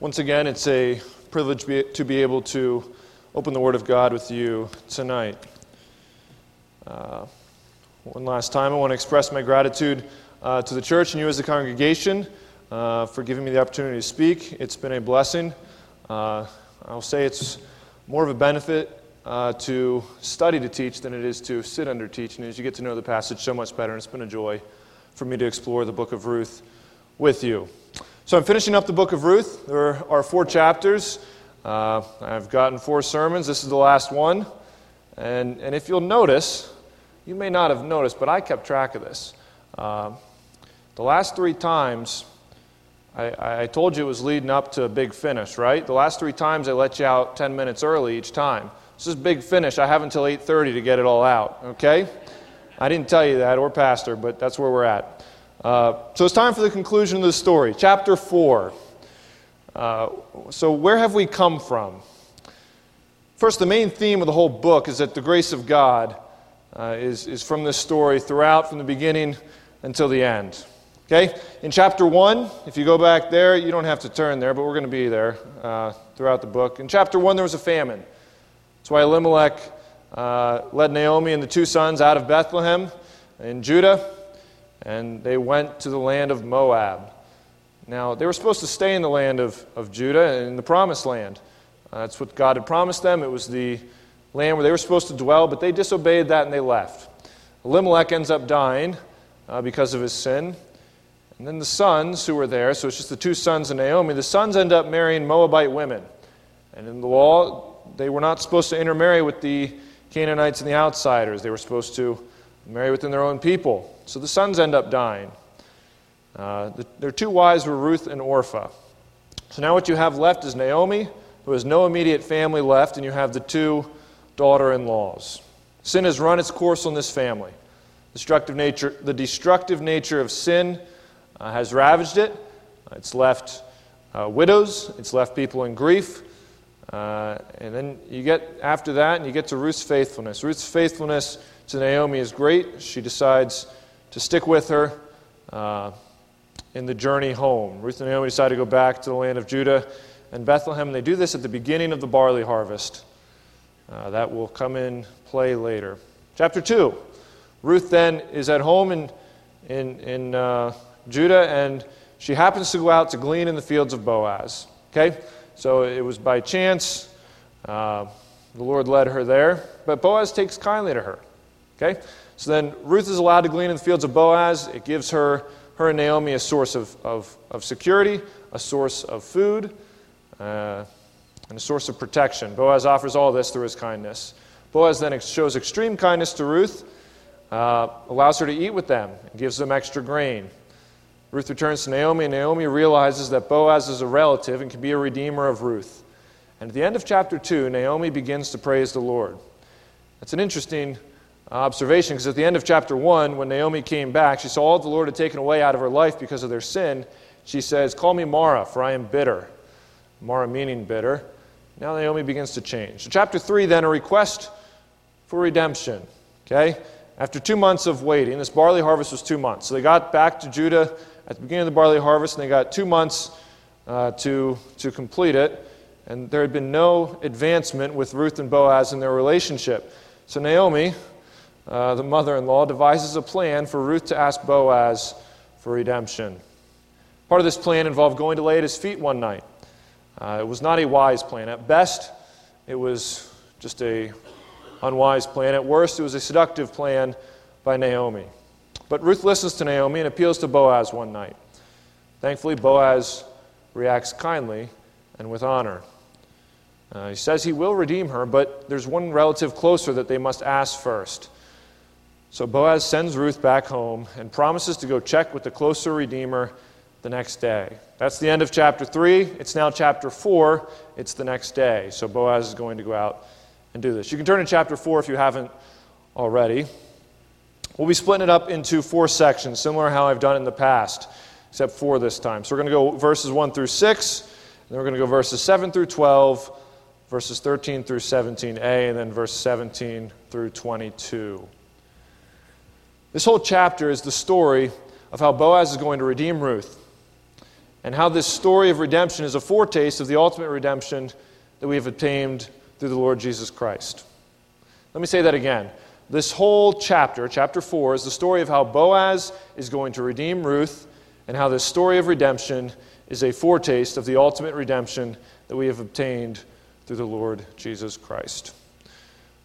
Once again, it's a privilege be- to be able to open the Word of God with you tonight. Uh, one last time, I want to express my gratitude uh, to the church and you as a congregation uh, for giving me the opportunity to speak. It's been a blessing. Uh, I'll say it's more of a benefit uh, to study to teach than it is to sit under teaching as you get to know the passage so much better. And it's been a joy for me to explore the book of Ruth with you. So I'm finishing up the book of Ruth. There are four chapters. Uh, I've gotten four sermons. This is the last one. And, and if you'll notice, you may not have noticed, but I kept track of this. Uh, the last three times, I, I told you it was leading up to a big finish, right? The last three times I let you out 10 minutes early each time. This is big finish. I have until 8:30 to get it all out. Okay? I didn't tell you that, or pastor, but that's where we're at. Uh, so it's time for the conclusion of the story, chapter four. Uh, so where have we come from? First, the main theme of the whole book is that the grace of God uh, is, is from this story throughout, from the beginning until the end. Okay? In chapter 1, if you go back there, you don't have to turn there, but we're going to be there uh, throughout the book. In chapter 1, there was a famine. That's why Elimelech uh, led Naomi and the two sons out of Bethlehem in Judah, and they went to the land of Moab. Now, they were supposed to stay in the land of, of Judah, in the promised land. Uh, that's what God had promised them. It was the land where they were supposed to dwell, but they disobeyed that and they left. Elimelech ends up dying uh, because of his sin. And then the sons who were there, so it's just the two sons of Naomi, the sons end up marrying Moabite women. And in the law, they were not supposed to intermarry with the Canaanites and the outsiders. They were supposed to marry within their own people. So the sons end up dying. Uh, the, their two wives were Ruth and Orpah. So now what you have left is Naomi, who has no immediate family left, and you have the two daughter in laws. Sin has run its course on this family. Destructive nature, the destructive nature of sin uh, has ravaged it. It's left uh, widows, it's left people in grief, uh, and then you get after that, and you get to Ruth's faithfulness. Ruth's faithfulness to Naomi is great. She decides to stick with her uh, in the journey home. Ruth and Naomi decide to go back to the land of Judah and Bethlehem. And they do this at the beginning of the barley harvest. Uh, that will come in play later. Chapter 2. Ruth then is at home in, in, in uh, Judah, and she happens to go out to glean in the fields of Boaz. Okay? So it was by chance. Uh, the Lord led her there. But Boaz takes kindly to her. Okay? So then Ruth is allowed to glean in the fields of Boaz. It gives her, her and Naomi a source of, of, of security, a source of food, uh, and a source of protection. Boaz offers all this through his kindness. Boaz then shows extreme kindness to Ruth, uh, allows her to eat with them, and gives them extra grain. Ruth returns to Naomi, and Naomi realizes that Boaz is a relative and can be a redeemer of Ruth. And at the end of chapter 2, Naomi begins to praise the Lord. That's an interesting observation because at the end of chapter 1, when Naomi came back, she saw all the Lord had taken away out of her life because of their sin. She says, Call me Mara, for I am bitter. Mara meaning bitter. Now Naomi begins to change. So, chapter 3, then, a request for redemption. Okay? After two months of waiting, this barley harvest was two months. So they got back to Judah at the beginning of the barley harvest, and they got two months uh, to, to complete it. And there had been no advancement with Ruth and Boaz in their relationship. So Naomi, uh, the mother in law, devises a plan for Ruth to ask Boaz for redemption. Part of this plan involved going to lay at his feet one night. Uh, it was not a wise plan. At best, it was just a unwise plan. At worst, it was a seductive plan by Naomi. But Ruth listens to Naomi and appeals to Boaz one night. Thankfully, Boaz reacts kindly and with honor. Uh, he says he will redeem her, but there's one relative closer that they must ask first. So Boaz sends Ruth back home and promises to go check with the closer redeemer the next day. That's the end of chapter 3. It's now chapter 4. It's the next day. So Boaz is going to go out and do this. You can turn to chapter 4 if you haven't already. We'll be splitting it up into four sections, similar to how I've done in the past, except four this time. So we're going to go verses 1 through 6, and then we're going to go verses 7 through 12, verses 13 through 17a, and then verse 17 through 22. This whole chapter is the story of how Boaz is going to redeem Ruth. and how this story of redemption is a foretaste of the ultimate redemption that we have obtained through the Lord Jesus Christ. Let me say that again. This whole chapter, chapter 4, is the story of how Boaz is going to redeem Ruth and how this story of redemption is a foretaste of the ultimate redemption that we have obtained through the Lord Jesus Christ.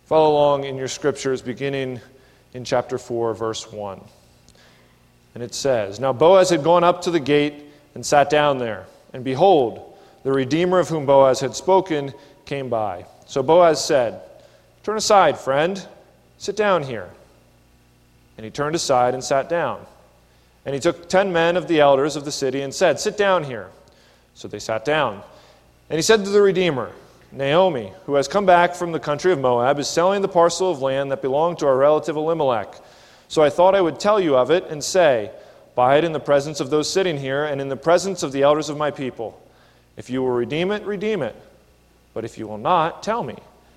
Follow along in your scriptures, beginning in chapter 4, verse 1. And it says Now Boaz had gone up to the gate and sat down there. And behold, the Redeemer of whom Boaz had spoken came by. So Boaz said, Turn aside, friend. Sit down here. And he turned aside and sat down. And he took ten men of the elders of the city and said, Sit down here. So they sat down. And he said to the Redeemer, Naomi, who has come back from the country of Moab, is selling the parcel of land that belonged to our relative Elimelech. So I thought I would tell you of it and say, Buy it in the presence of those sitting here and in the presence of the elders of my people. If you will redeem it, redeem it. But if you will not, tell me,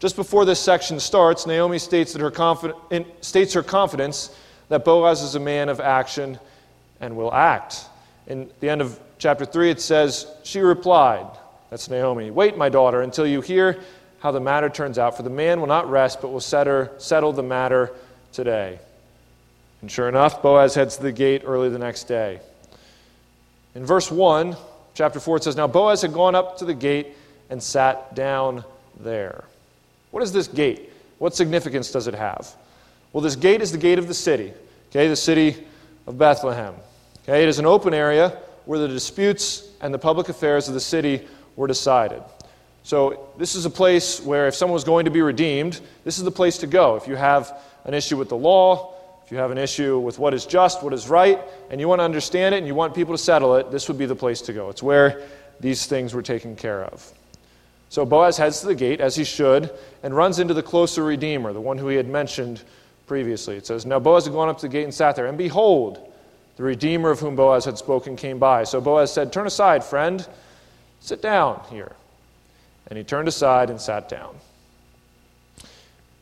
Just before this section starts, Naomi states, that her confid- states her confidence that Boaz is a man of action and will act. In the end of chapter 3, it says, She replied, that's Naomi. Wait, my daughter, until you hear how the matter turns out, for the man will not rest, but will settle the matter today. And sure enough, Boaz heads to the gate early the next day. In verse 1, chapter 4, it says, Now Boaz had gone up to the gate and sat down there. What is this gate? What significance does it have? Well, this gate is the gate of the city, okay, the city of Bethlehem. Okay, it is an open area where the disputes and the public affairs of the city were decided. So, this is a place where if someone was going to be redeemed, this is the place to go. If you have an issue with the law, if you have an issue with what is just, what is right, and you want to understand it and you want people to settle it, this would be the place to go. It's where these things were taken care of. So Boaz heads to the gate, as he should, and runs into the closer Redeemer, the one who he had mentioned previously. It says, Now Boaz had gone up to the gate and sat there, and behold, the Redeemer of whom Boaz had spoken came by. So Boaz said, Turn aside, friend. Sit down here. And he turned aside and sat down.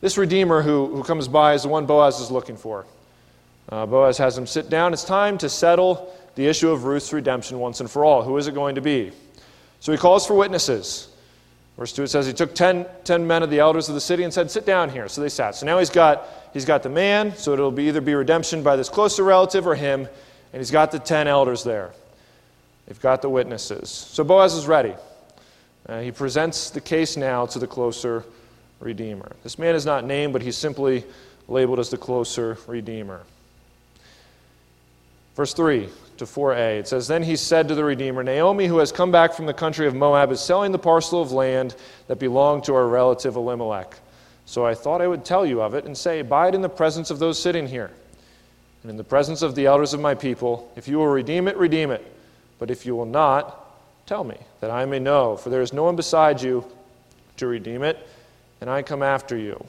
This Redeemer who, who comes by is the one Boaz is looking for. Uh, Boaz has him sit down. It's time to settle the issue of Ruth's redemption once and for all. Who is it going to be? So he calls for witnesses. Verse 2 it says, He took ten, ten men of the elders of the city and said, Sit down here. So they sat. So now he's got, he's got the man, so it'll be either be redemption by this closer relative or him, and he's got the ten elders there. They've got the witnesses. So Boaz is ready. Uh, he presents the case now to the closer redeemer. This man is not named, but he's simply labeled as the closer redeemer. Verse 3 to 4a, it says, Then he said to the Redeemer, Naomi, who has come back from the country of Moab, is selling the parcel of land that belonged to our relative Elimelech. So I thought I would tell you of it and say, Buy it in the presence of those sitting here, and in the presence of the elders of my people. If you will redeem it, redeem it. But if you will not, tell me, that I may know, for there is no one beside you to redeem it, and I come after you.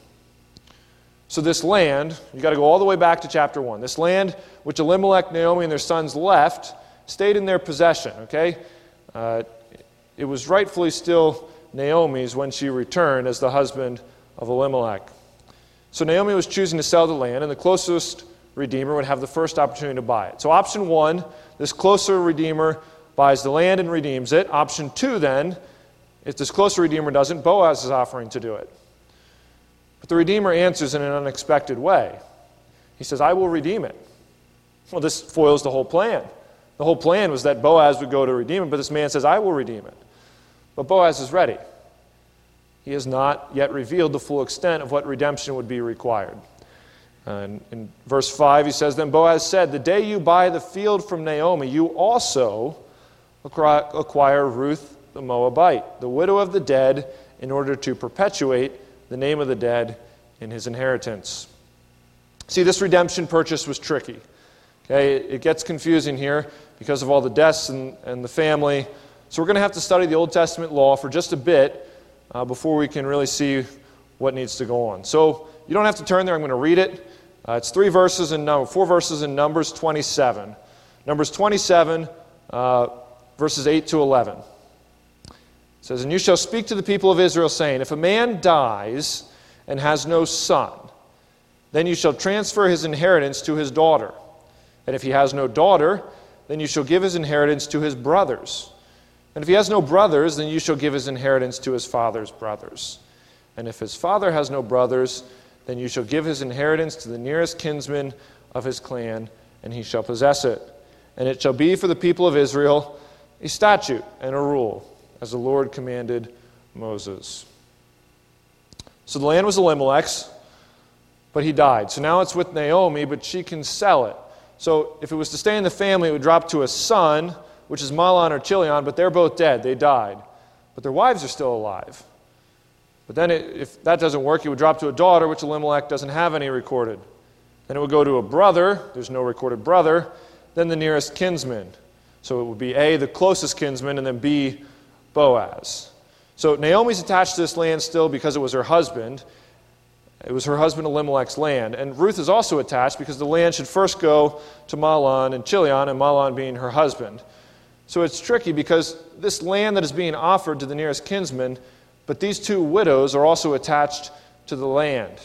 So, this land, you got to go all the way back to chapter 1. This land which Elimelech, Naomi, and their sons left stayed in their possession, okay? Uh, it was rightfully still Naomi's when she returned as the husband of Elimelech. So, Naomi was choosing to sell the land, and the closest redeemer would have the first opportunity to buy it. So, option one this closer redeemer buys the land and redeems it. Option two, then, if this closer redeemer doesn't, Boaz is offering to do it. The redeemer answers in an unexpected way. He says, I will redeem it. Well, this foils the whole plan. The whole plan was that Boaz would go to redeem it, but this man says, I will redeem it. But Boaz is ready. He has not yet revealed the full extent of what redemption would be required. Uh, and in verse 5, he says, Then Boaz said, The day you buy the field from Naomi, you also acquire Ruth the Moabite, the widow of the dead, in order to perpetuate the name of the dead in his inheritance. See, this redemption purchase was tricky. Okay, it gets confusing here because of all the deaths and, and the family. So we're going to have to study the Old Testament law for just a bit uh, before we can really see what needs to go on. So you don't have to turn there. I'm going to read it. Uh, it's three verses in number, four verses in Numbers 27. Numbers 27, uh, verses 8 to 11. It says, And you shall speak to the people of Israel, saying, If a man dies and has no son, then you shall transfer his inheritance to his daughter. And if he has no daughter, then you shall give his inheritance to his brothers. And if he has no brothers, then you shall give his inheritance to his father's brothers. And if his father has no brothers, then you shall give his inheritance to the nearest kinsman of his clan, and he shall possess it. And it shall be for the people of Israel a statute and a rule, as the Lord commanded Moses. So the land was Elimelech's, but he died. So now it's with Naomi, but she can sell it. So if it was to stay in the family, it would drop to a son, which is Mahlon or Chilion, but they're both dead. They died. But their wives are still alive. But then, it, if that doesn't work, it would drop to a daughter, which Elimelech doesn't have any recorded. Then it would go to a brother. There's no recorded brother. Then the nearest kinsman. So it would be A, the closest kinsman, and then B, Boaz. So Naomi's attached to this land still because it was her husband. It was her husband Elimelech's land. And Ruth is also attached because the land should first go to Mahlon and Chilion, and Mahlon being her husband. So it's tricky because this land that is being offered to the nearest kinsman, but these two widows are also attached to the land.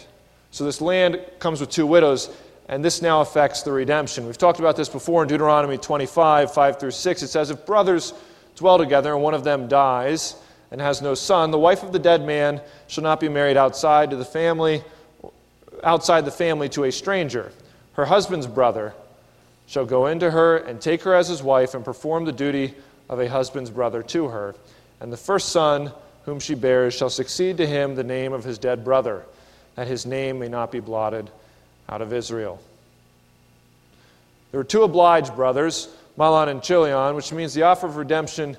So this land comes with two widows, and this now affects the redemption. We've talked about this before in Deuteronomy 25, 5 through 6. It says, If brothers dwell together and one of them dies, and has no son, the wife of the dead man shall not be married outside to the family, outside the family to a stranger. Her husband's brother shall go into her and take her as his wife and perform the duty of a husband's brother to her. And the first son whom she bears shall succeed to him the name of his dead brother, that his name may not be blotted out of Israel. There were two obliged brothers, Mahlon and Chilion, which means the offer of redemption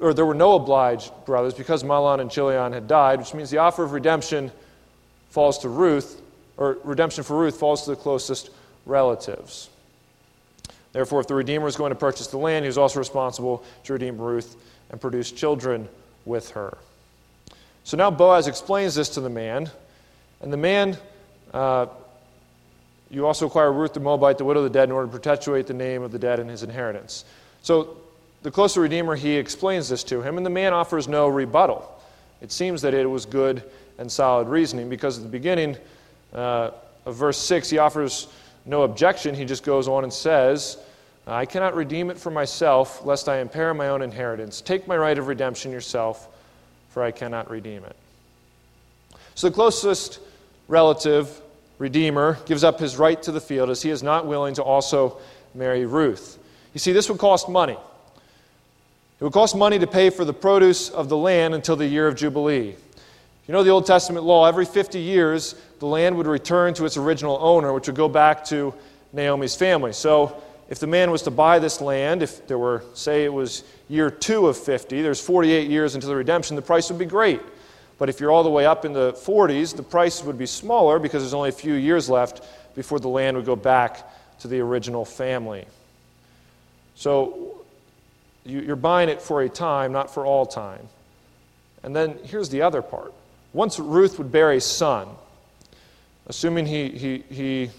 or there were no obliged brothers because Mahlon and Chilion had died, which means the offer of redemption falls to Ruth, or redemption for Ruth falls to the closest relatives. Therefore, if the Redeemer is going to purchase the land, he was also responsible to redeem Ruth and produce children with her. So now Boaz explains this to the man, and the man, uh, you also acquire Ruth the Moabite, the widow of the dead, in order to perpetuate the name of the dead and his inheritance. So the closer Redeemer, he explains this to him, and the man offers no rebuttal. It seems that it was good and solid reasoning because at the beginning uh, of verse 6, he offers no objection. He just goes on and says, I cannot redeem it for myself, lest I impair my own inheritance. Take my right of redemption yourself, for I cannot redeem it. So the closest relative, Redeemer, gives up his right to the field as he is not willing to also marry Ruth. You see, this would cost money. It would cost money to pay for the produce of the land until the year of Jubilee. You know the Old Testament law, every 50 years, the land would return to its original owner, which would go back to Naomi's family. So, if the man was to buy this land, if there were, say, it was year two of 50, there's 48 years until the redemption, the price would be great. But if you're all the way up in the 40s, the price would be smaller because there's only a few years left before the land would go back to the original family. So, you're buying it for a time, not for all time. And then here's the other part. Once Ruth would bear a son, assuming he, he, he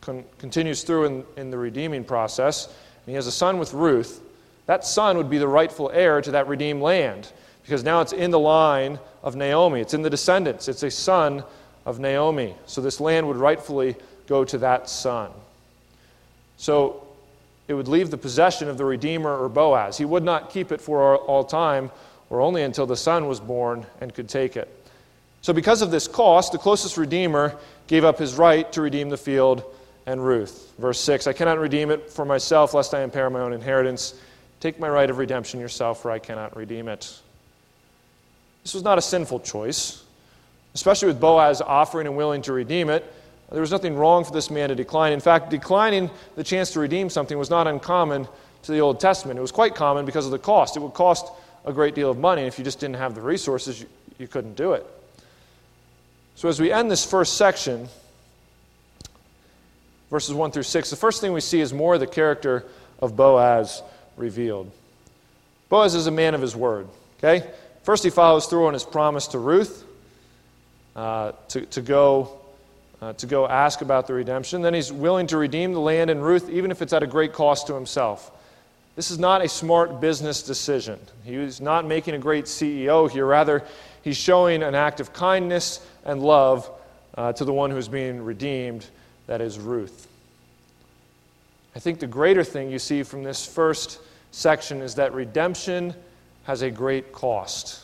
con- continues through in, in the redeeming process, and he has a son with Ruth, that son would be the rightful heir to that redeemed land because now it's in the line of Naomi. It's in the descendants. It's a son of Naomi. So this land would rightfully go to that son. So it would leave the possession of the Redeemer or Boaz. He would not keep it for all time or only until the son was born and could take it. So, because of this cost, the closest Redeemer gave up his right to redeem the field and Ruth. Verse 6 I cannot redeem it for myself, lest I impair my own inheritance. Take my right of redemption yourself, for I cannot redeem it. This was not a sinful choice, especially with Boaz offering and willing to redeem it. There was nothing wrong for this man to decline. In fact, declining the chance to redeem something was not uncommon to the Old Testament. It was quite common because of the cost. It would cost a great deal of money. If you just didn't have the resources, you, you couldn't do it. So, as we end this first section, verses 1 through 6, the first thing we see is more of the character of Boaz revealed. Boaz is a man of his word. Okay? First, he follows through on his promise to Ruth uh, to, to, go, uh, to go ask about the redemption. Then he's willing to redeem the land and Ruth, even if it's at a great cost to himself. This is not a smart business decision. He's not making a great CEO here. Rather, he's showing an act of kindness and love uh, to the one who's being redeemed, that is Ruth. I think the greater thing you see from this first section is that redemption has a great cost.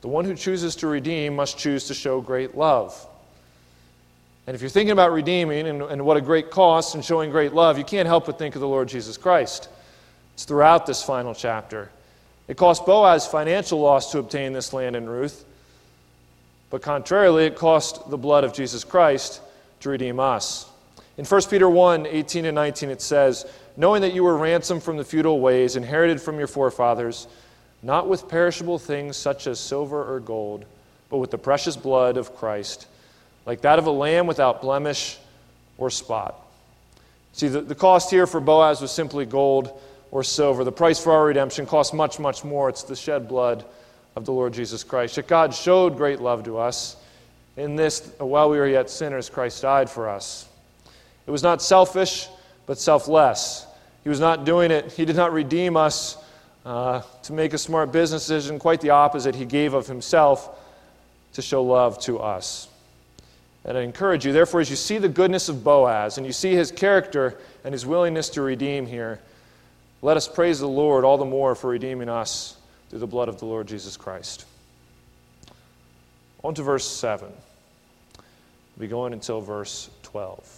The one who chooses to redeem must choose to show great love. And if you're thinking about redeeming and, and, what a great cost and showing great love, you can't help but think of the Lord Jesus Christ. It's throughout this final chapter. It cost Boaz financial loss to obtain this land in Ruth, but contrarily, it cost the blood of Jesus Christ to redeem us. In 1 Peter 1 18 and 19, it says, Knowing that you were ransomed from the futile ways inherited from your forefathers, not with perishable things such as silver or gold, but with the precious blood of Christ, like that of a lamb without blemish or spot. See, the, the cost here for Boaz was simply gold or silver. The price for our redemption costs much, much more. It's the shed blood of the Lord Jesus Christ. Yet God showed great love to us. In this, while we were yet sinners, Christ died for us. It was not selfish, but selfless. He was not doing it, He did not redeem us uh, to make a smart business decision. Quite the opposite. He gave of Himself to show love to us. And I encourage you, therefore, as you see the goodness of Boaz and you see his character and his willingness to redeem here, let us praise the Lord all the more for redeeming us through the blood of the Lord Jesus Christ. On to verse 7. We'll be going until verse 12.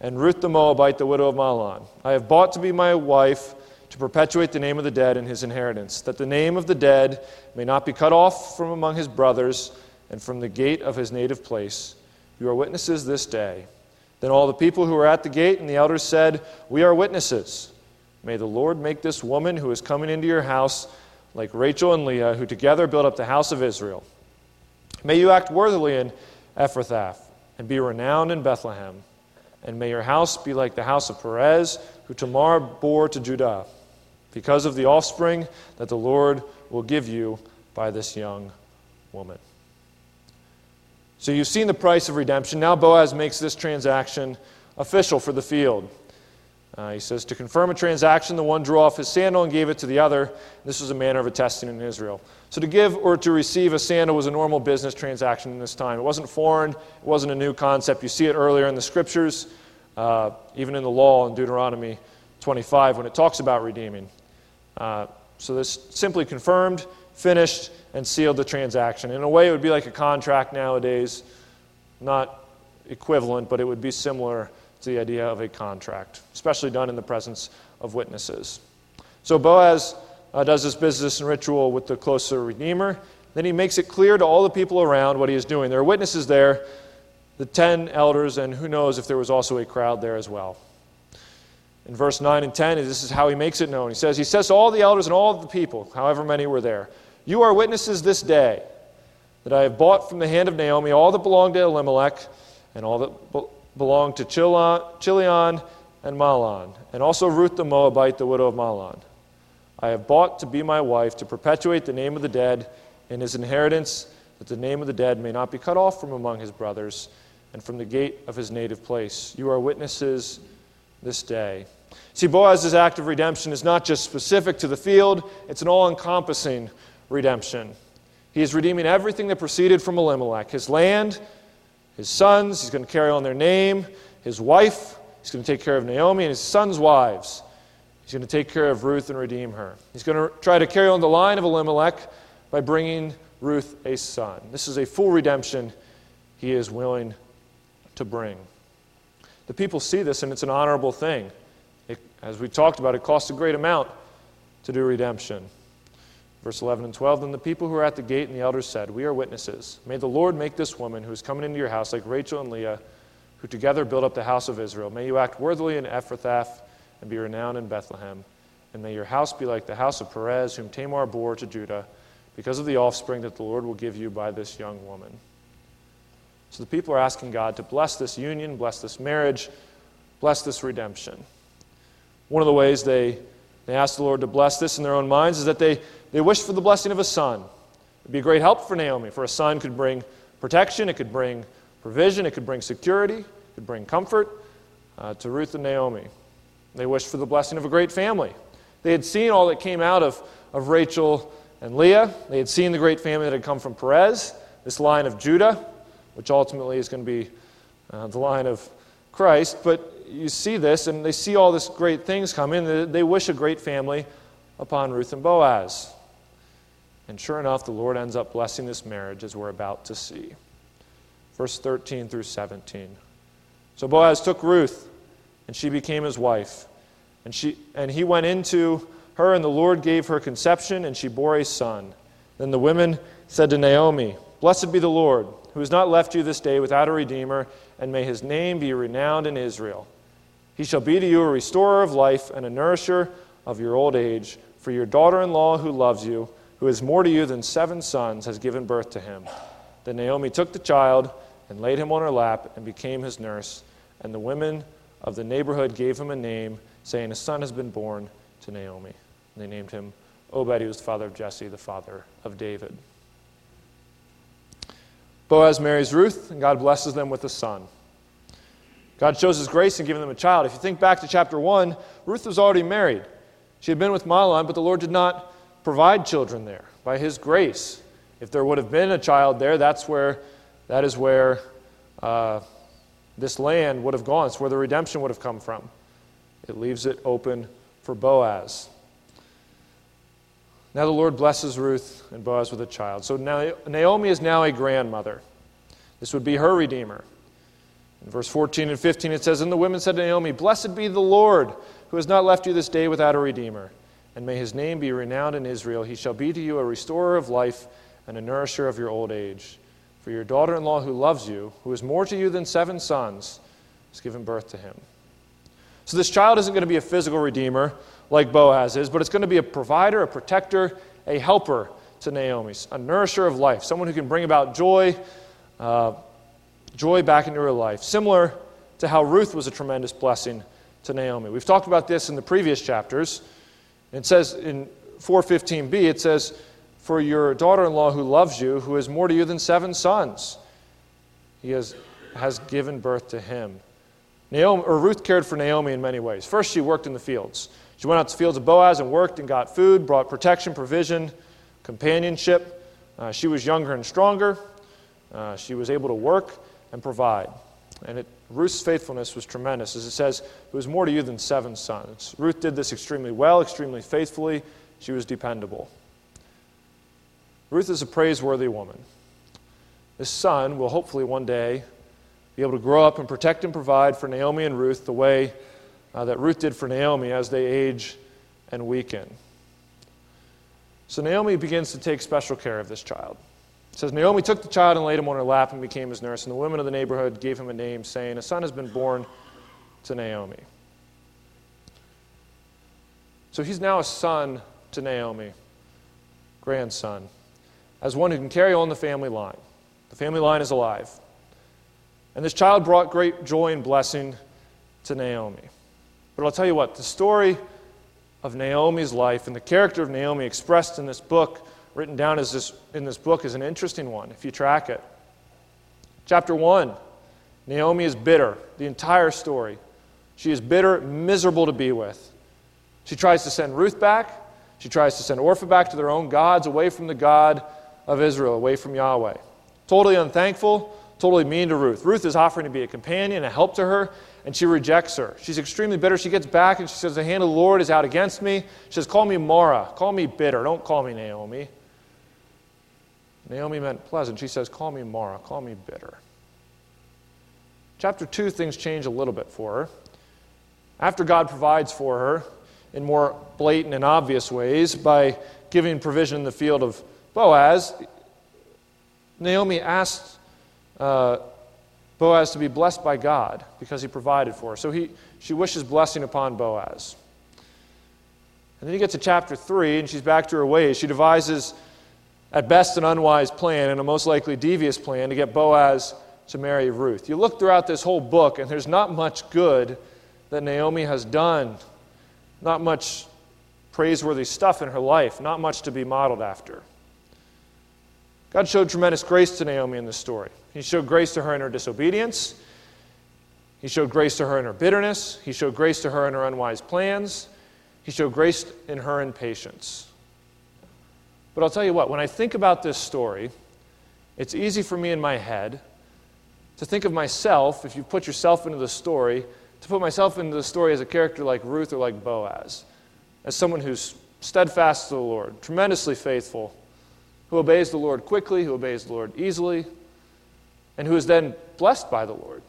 and Ruth the Moabite, the widow of Mahlon. I have bought to be my wife to perpetuate the name of the dead in his inheritance, that the name of the dead may not be cut off from among his brothers and from the gate of his native place. You are witnesses this day. Then all the people who were at the gate and the elders said, We are witnesses. May the Lord make this woman who is coming into your house like Rachel and Leah, who together built up the house of Israel. May you act worthily in Ephrathah and be renowned in Bethlehem. And may your house be like the house of Perez, who Tamar bore to Judah, because of the offspring that the Lord will give you by this young woman. So you've seen the price of redemption. Now Boaz makes this transaction official for the field. Uh, he says, To confirm a transaction, the one drew off his sandal and gave it to the other. This was a manner of attesting in Israel. So to give or to receive a sandal was a normal business transaction in this time. It wasn't foreign, it wasn't a new concept. You see it earlier in the scriptures, uh, even in the law in Deuteronomy 25 when it talks about redeeming. Uh, so this simply confirmed, finished, and sealed the transaction. In a way, it would be like a contract nowadays, not equivalent, but it would be similar it's the idea of a contract, especially done in the presence of witnesses. So Boaz uh, does this business and ritual with the closer Redeemer. Then he makes it clear to all the people around what he is doing. There are witnesses there, the ten elders, and who knows if there was also a crowd there as well. In verse 9 and 10, this is how he makes it known. He says, He says to all the elders and all the people, however many were there, You are witnesses this day that I have bought from the hand of Naomi all that belonged to Elimelech and all that belonged to Chilion and Mahlon, and also Ruth the Moabite, the widow of Mahlon. I have bought to be my wife to perpetuate the name of the dead in his inheritance, that the name of the dead may not be cut off from among his brothers and from the gate of his native place. You are witnesses this day. See, Boaz's act of redemption is not just specific to the field, it's an all encompassing redemption. He is redeeming everything that proceeded from Elimelech his land, his sons, he's going to carry on their name, his wife, he's going to take care of Naomi and his sons' wives. He's going to take care of Ruth and redeem her. He's going to try to carry on the line of Elimelech by bringing Ruth a son. This is a full redemption he is willing to bring. The people see this, and it's an honorable thing. It, as we talked about, it costs a great amount to do redemption. Verse 11 and 12 Then the people who were at the gate and the elders said, We are witnesses. May the Lord make this woman who is coming into your house like Rachel and Leah, who together built up the house of Israel. May you act worthily in Ephrathah and be renowned in Bethlehem. And may your house be like the house of Perez, whom Tamar bore to Judah, because of the offspring that the Lord will give you by this young woman. So the people are asking God to bless this union, bless this marriage, bless this redemption. One of the ways they, they ask the Lord to bless this in their own minds is that they, they wish for the blessing of a son. It would be a great help for Naomi, for a son could bring protection, it could bring provision, it could bring security, it could bring comfort uh, to Ruth and Naomi. They wished for the blessing of a great family. They had seen all that came out of, of Rachel and Leah. They had seen the great family that had come from Perez, this line of Judah, which ultimately is going to be uh, the line of Christ. But you see this, and they see all these great things come in. They wish a great family upon Ruth and Boaz. And sure enough, the Lord ends up blessing this marriage as we're about to see. Verse 13 through 17. So Boaz took Ruth, and she became his wife. And, she, and he went into her, and the Lord gave her conception, and she bore a son. Then the women said to Naomi, Blessed be the Lord, who has not left you this day without a redeemer, and may his name be renowned in Israel. He shall be to you a restorer of life and a nourisher of your old age. For your daughter in law, who loves you, who is more to you than seven sons, has given birth to him. Then Naomi took the child and laid him on her lap and became his nurse. And the women of the neighborhood gave him a name, saying, A son has been born to Naomi. And they named him Obed, who was the father of Jesse, the father of David. Boaz marries Ruth, and God blesses them with a son. God shows his grace in giving them a child. If you think back to chapter 1, Ruth was already married. She had been with Mahlon, but the Lord did not provide children there by his grace. If there would have been a child there, that's where, that is where uh, this land would have gone. It's where the redemption would have come from. It leaves it open for Boaz. Now the Lord blesses Ruth and Boaz with a child. So now Naomi is now a grandmother. This would be her redeemer. In verse 14 and 15 it says, And the women said to Naomi, Blessed be the Lord, who has not left you this day without a redeemer. And may his name be renowned in Israel. He shall be to you a restorer of life and a nourisher of your old age. For your daughter in law who loves you, who is more to you than seven sons, has given birth to him. So this child isn't going to be a physical redeemer like Boaz is, but it's going to be a provider, a protector, a helper to Naomi, a nourisher of life, someone who can bring about joy, uh, joy back into her life, similar to how Ruth was a tremendous blessing to Naomi. We've talked about this in the previous chapters. It says in 415b, it says, For your daughter in law who loves you, who is more to you than seven sons, he has, has given birth to him. Naomi, or Ruth cared for Naomi in many ways. First, she worked in the fields. She went out to the fields of Boaz and worked and got food, brought protection, provision, companionship. Uh, she was younger and stronger. Uh, she was able to work and provide. And it, Ruth's faithfulness was tremendous. As it says, it was more to you than seven sons. Ruth did this extremely well, extremely faithfully. She was dependable. Ruth is a praiseworthy woman. This son will hopefully one day be able to grow up and protect and provide for Naomi and Ruth the way uh, that Ruth did for Naomi as they age and weaken. So Naomi begins to take special care of this child. It says Naomi took the child and laid him on her lap and became his nurse, and the women of the neighborhood gave him a name, saying, A son has been born to Naomi. So he's now a son to Naomi, grandson, as one who can carry on the family line. The family line is alive. And this child brought great joy and blessing to Naomi. But I'll tell you what, the story of Naomi's life and the character of Naomi expressed in this book, written down as this, in this book, is an interesting one if you track it. Chapter 1 Naomi is bitter, the entire story. She is bitter, miserable to be with. She tries to send Ruth back. She tries to send Orpah back to their own gods, away from the God of Israel, away from Yahweh. Totally unthankful, totally mean to Ruth. Ruth is offering to be a companion, a help to her, and she rejects her. She's extremely bitter. She gets back and she says, The hand of the Lord is out against me. She says, Call me Mara. Call me bitter. Don't call me Naomi. Naomi meant pleasant. She says, Call me Mara. Call me bitter. Chapter 2, things change a little bit for her. After God provides for her in more blatant and obvious ways by giving provision in the field of Boaz, Naomi asked uh, Boaz to be blessed by God because he provided for her. So he, she wishes blessing upon Boaz. And then you get to chapter 3, and she's back to her ways. She devises, at best, an unwise plan and a most likely devious plan to get Boaz to marry Ruth. You look throughout this whole book, and there's not much good that Naomi has done, not much praiseworthy stuff in her life, not much to be modeled after. God showed tremendous grace to Naomi in this story. He showed grace to her in her disobedience. He showed grace to her in her bitterness. He showed grace to her in her unwise plans. He showed grace in her impatience. But I'll tell you what, when I think about this story, it's easy for me in my head to think of myself, if you put yourself into the story, to put myself into the story as a character like Ruth or like Boaz, as someone who's steadfast to the Lord, tremendously faithful, who obeys the Lord quickly, who obeys the Lord easily, and who is then blessed by the Lord.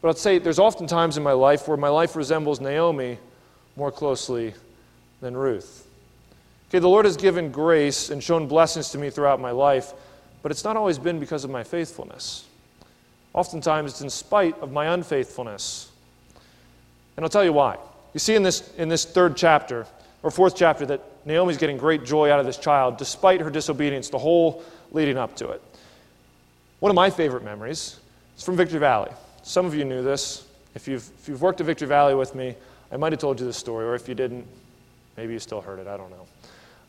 But I'd say there's often times in my life where my life resembles Naomi more closely than Ruth. Okay, the Lord has given grace and shown blessings to me throughout my life, but it's not always been because of my faithfulness. Oftentimes, it's in spite of my unfaithfulness. And I'll tell you why. You see in this, in this third chapter, or fourth chapter, that Naomi's getting great joy out of this child despite her disobedience, the whole leading up to it. One of my favorite memories is from Victory Valley. Some of you knew this. If you've, if you've worked at Victory Valley with me, I might have told you this story, or if you didn't, maybe you still heard it. I don't know.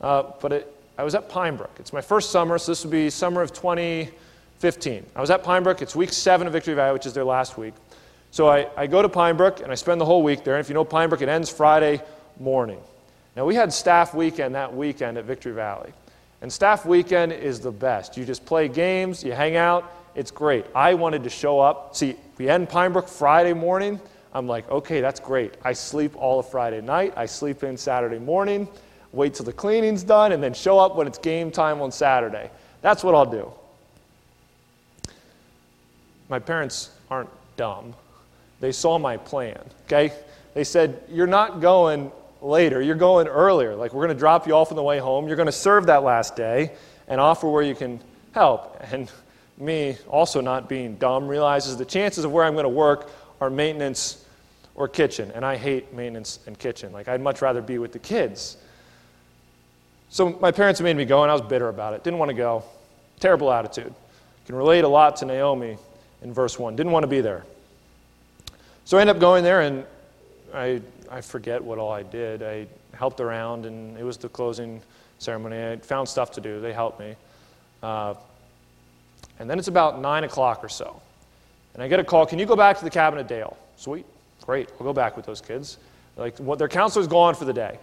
Uh, but it, I was at Pinebrook. It's my first summer, so this would be summer of 2015. I was at Pinebrook. It's week seven of Victory Valley, which is their last week. So I, I go to Pinebrook and I spend the whole week there. And if you know Pinebrook, it ends Friday morning. Now, we had staff weekend that weekend at Victory Valley. And staff weekend is the best. You just play games, you hang out, it's great. I wanted to show up. See, we end Pinebrook Friday morning. I'm like, okay, that's great. I sleep all of Friday night, I sleep in Saturday morning, wait till the cleaning's done, and then show up when it's game time on Saturday. That's what I'll do. My parents aren't dumb. They saw my plan, okay? They said, You're not going later, you're going earlier. Like, we're going to drop you off on the way home. You're going to serve that last day and offer where you can help. And me, also not being dumb, realizes the chances of where I'm going to work are maintenance or kitchen. And I hate maintenance and kitchen. Like, I'd much rather be with the kids. So, my parents made me go, and I was bitter about it. Didn't want to go. Terrible attitude. Can relate a lot to Naomi in verse 1. Didn't want to be there. So, I end up going there, and I, I forget what all I did. I helped around, and it was the closing ceremony. I found stuff to do. They helped me. Uh, and then it's about 9 o'clock or so. And I get a call Can you go back to the cabin at Dale? Sweet. Great. We'll go back with those kids. Like, what, their counselor's gone for the day.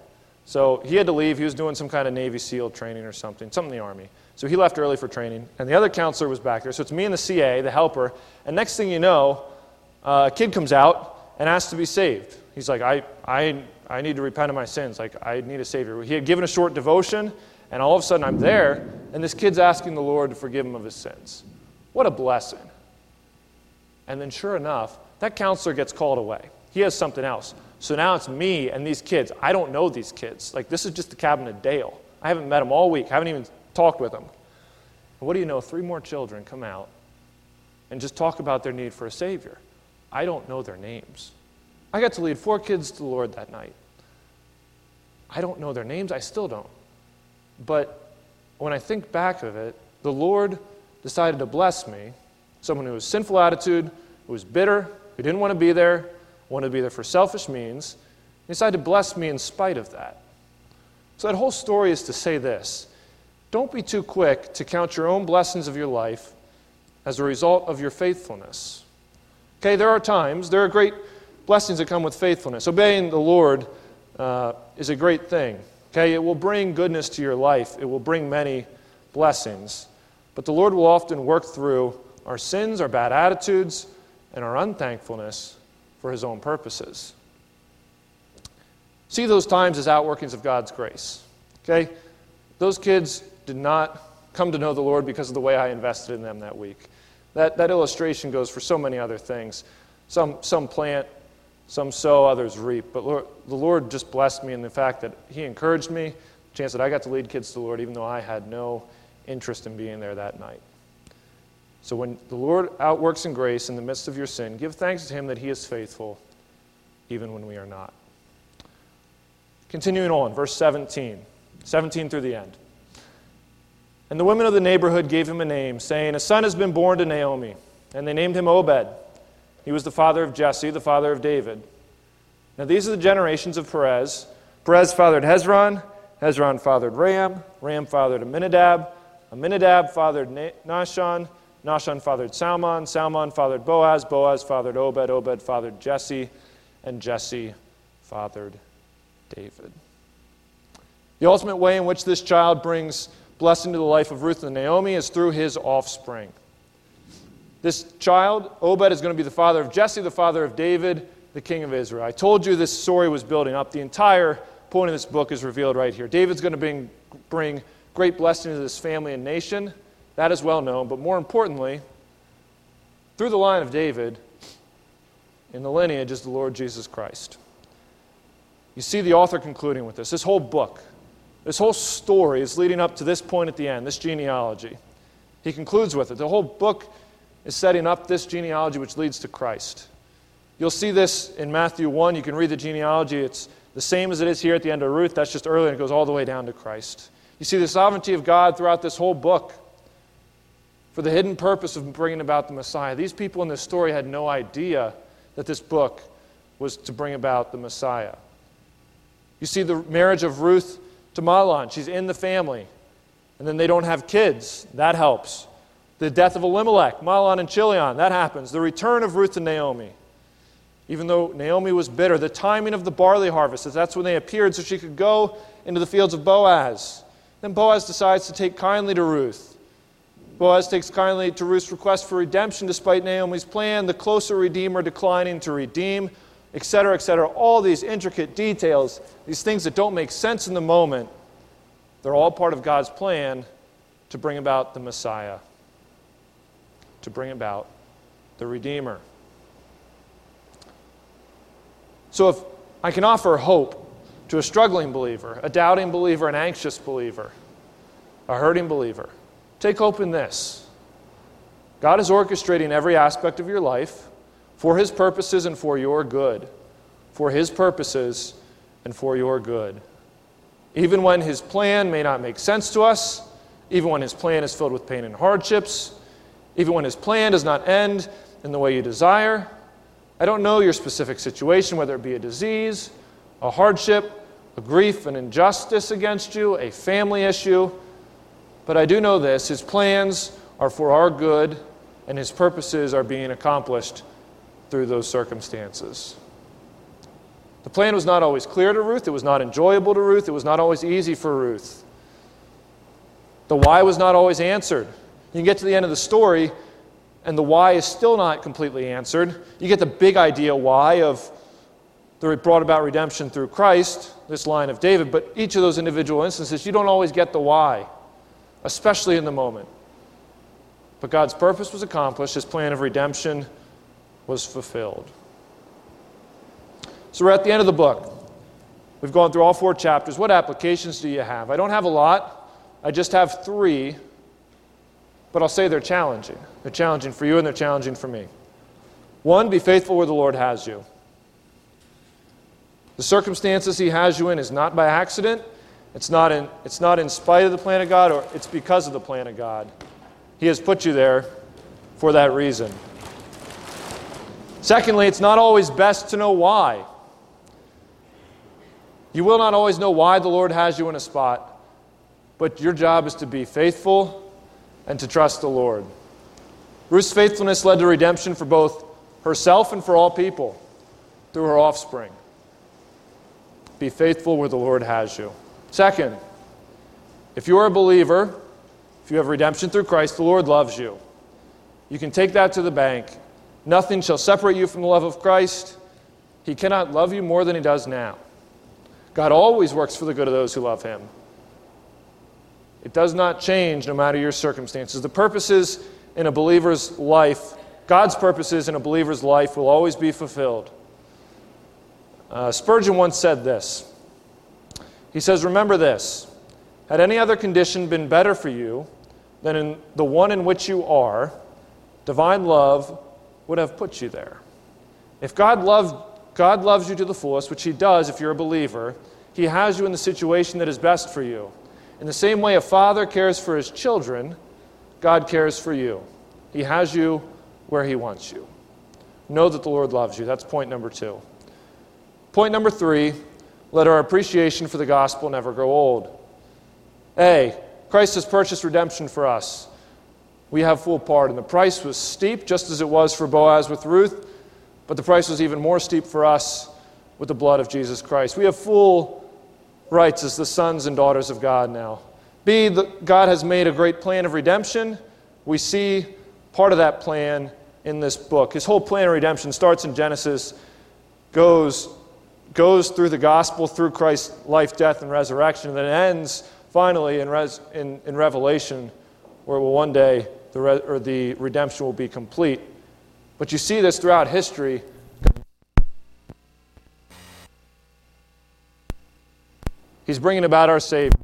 So he had to leave. He was doing some kind of Navy SEAL training or something, something in the Army. So he left early for training. And the other counselor was back there. So it's me and the CA, the helper. And next thing you know, uh, a kid comes out and asks to be saved. He's like, I, I, I need to repent of my sins. Like, I need a Savior. He had given a short devotion, and all of a sudden I'm there, and this kid's asking the Lord to forgive him of his sins. What a blessing. And then, sure enough, that counselor gets called away. He has something else. So now it's me and these kids. I don't know these kids. Like, this is just the cabin of Dale. I haven't met them all week, I haven't even talked with them. And what do you know? Three more children come out and just talk about their need for a Savior. I don't know their names. I got to lead four kids to the Lord that night. I don't know their names, I still don't. But when I think back of it, the Lord decided to bless me, someone who was sinful attitude, who was bitter, who didn't want to be there, wanted to be there for selfish means. He decided to bless me in spite of that. So that whole story is to say this don't be too quick to count your own blessings of your life as a result of your faithfulness. Okay, there are times, there are great blessings that come with faithfulness. Obeying the Lord uh, is a great thing. Okay, it will bring goodness to your life, it will bring many blessings. But the Lord will often work through our sins, our bad attitudes, and our unthankfulness for His own purposes. See those times as outworkings of God's grace. Okay? Those kids did not come to know the Lord because of the way I invested in them that week. That, that illustration goes for so many other things. Some, some plant, some sow, others reap. But Lord, the Lord just blessed me in the fact that He encouraged me, the chance that I got to lead kids to the Lord, even though I had no interest in being there that night. So when the Lord outworks in grace in the midst of your sin, give thanks to Him that He is faithful, even when we are not. Continuing on, verse 17, 17 through the end. And the women of the neighborhood gave him a name, saying, A son has been born to Naomi. And they named him Obed. He was the father of Jesse, the father of David. Now these are the generations of Perez. Perez fathered Hezron. Hezron fathered Ram. Ram fathered Amminadab. Amminadab fathered Nahshon. Nahshon fathered Salmon. Salmon fathered Boaz. Boaz fathered Obed. Obed fathered Jesse. And Jesse fathered David. The ultimate way in which this child brings blessing to the life of Ruth and Naomi is through his offspring. This child, Obed, is going to be the father of Jesse, the father of David, the king of Israel. I told you this story was building up. The entire point of this book is revealed right here. David's going to bring, bring great blessing to this family and nation. That is well known. But more importantly, through the line of David, in the lineage is the Lord Jesus Christ. You see the author concluding with this. This whole book this whole story is leading up to this point at the end, this genealogy. He concludes with it. The whole book is setting up this genealogy which leads to Christ. You'll see this in Matthew 1. You can read the genealogy. It's the same as it is here at the end of Ruth. That's just early, and it goes all the way down to Christ. You see the sovereignty of God throughout this whole book for the hidden purpose of bringing about the Messiah. These people in this story had no idea that this book was to bring about the Messiah. You see the marriage of Ruth to Mahlon. She's in the family. And then they don't have kids. That helps. The death of Elimelech, Mahlon and Chilion, that happens. The return of Ruth and Naomi. Even though Naomi was bitter, the timing of the barley harvest, that's when they appeared so she could go into the fields of Boaz. Then Boaz decides to take kindly to Ruth. Boaz takes kindly to Ruth's request for redemption despite Naomi's plan, the closer Redeemer declining to redeem etc., etc. All these intricate details, these things that don't make sense in the moment, they're all part of God's plan to bring about the Messiah, to bring about the Redeemer. So, if I can offer hope to a struggling believer, a doubting believer, an anxious believer, a hurting believer, take hope in this. God is orchestrating every aspect of your life for his purposes and for your good. For his purposes and for your good. Even when his plan may not make sense to us, even when his plan is filled with pain and hardships, even when his plan does not end in the way you desire. I don't know your specific situation, whether it be a disease, a hardship, a grief, an injustice against you, a family issue, but I do know this his plans are for our good, and his purposes are being accomplished through those circumstances. The plan was not always clear to Ruth, it was not enjoyable to Ruth, it was not always easy for Ruth. The why was not always answered. You get to the end of the story, and the why is still not completely answered. You get the big idea why of the brought about redemption through Christ, this line of David, but each of those individual instances, you don't always get the why, especially in the moment. But God's purpose was accomplished, his plan of redemption was fulfilled. So we're at the end of the book. We've gone through all four chapters. What applications do you have? I don't have a lot, I just have three, but I'll say they're challenging. They're challenging for you and they're challenging for me. One, be faithful where the Lord has you. The circumstances He has you in is not by accident. It's not, in, it's not in spite of the plan of God, or it's because of the plan of God. He has put you there for that reason. Secondly, it's not always best to know why. You will not always know why the Lord has you in a spot, but your job is to be faithful and to trust the Lord. Ruth's faithfulness led to redemption for both herself and for all people through her offspring. Be faithful where the Lord has you. Second, if you are a believer, if you have redemption through Christ, the Lord loves you. You can take that to the bank Nothing shall separate you from the love of Christ. He cannot love you more than he does now. God always works for the good of those who love him. It does not change no matter your circumstances. The purposes in a believer's life, God's purposes in a believer's life will always be fulfilled. Uh, Spurgeon once said this. He says, Remember this had any other condition been better for you than in the one in which you are, divine love would have put you there. If God loved God loves you to the fullest, which He does if you're a believer, He has you in the situation that is best for you. In the same way a father cares for his children, God cares for you. He has you where He wants you. Know that the Lord loves you. That's point number two. Point number three let our appreciation for the gospel never grow old. A, Christ has purchased redemption for us. We have full part, and The price was steep, just as it was for Boaz with Ruth. But the price was even more steep for us with the blood of Jesus Christ. We have full rights as the sons and daughters of God now. B, the, God has made a great plan of redemption. We see part of that plan in this book. His whole plan of redemption starts in Genesis, goes, goes through the gospel, through Christ's life, death, and resurrection, and then ends finally in, res, in, in Revelation, where will one day the, re, or the redemption will be complete. But you see this throughout history. He's bringing about our Savior.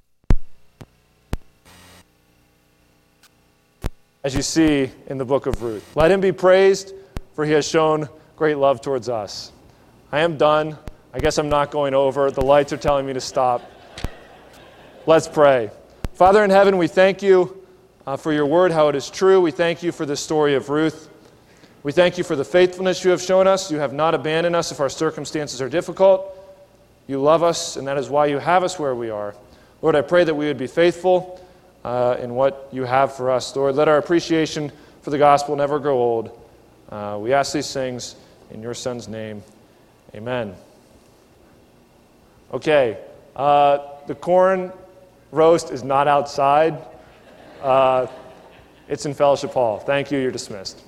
As you see in the book of Ruth. Let him be praised, for he has shown great love towards us. I am done. I guess I'm not going over. The lights are telling me to stop. Let's pray. Father in heaven, we thank you uh, for your word, how it is true. We thank you for the story of Ruth. We thank you for the faithfulness you have shown us. You have not abandoned us if our circumstances are difficult. You love us, and that is why you have us where we are. Lord, I pray that we would be faithful uh, in what you have for us. Lord, let our appreciation for the gospel never grow old. Uh, we ask these things in your Son's name. Amen. Okay, uh, the corn roast is not outside, uh, it's in Fellowship Hall. Thank you. You're dismissed.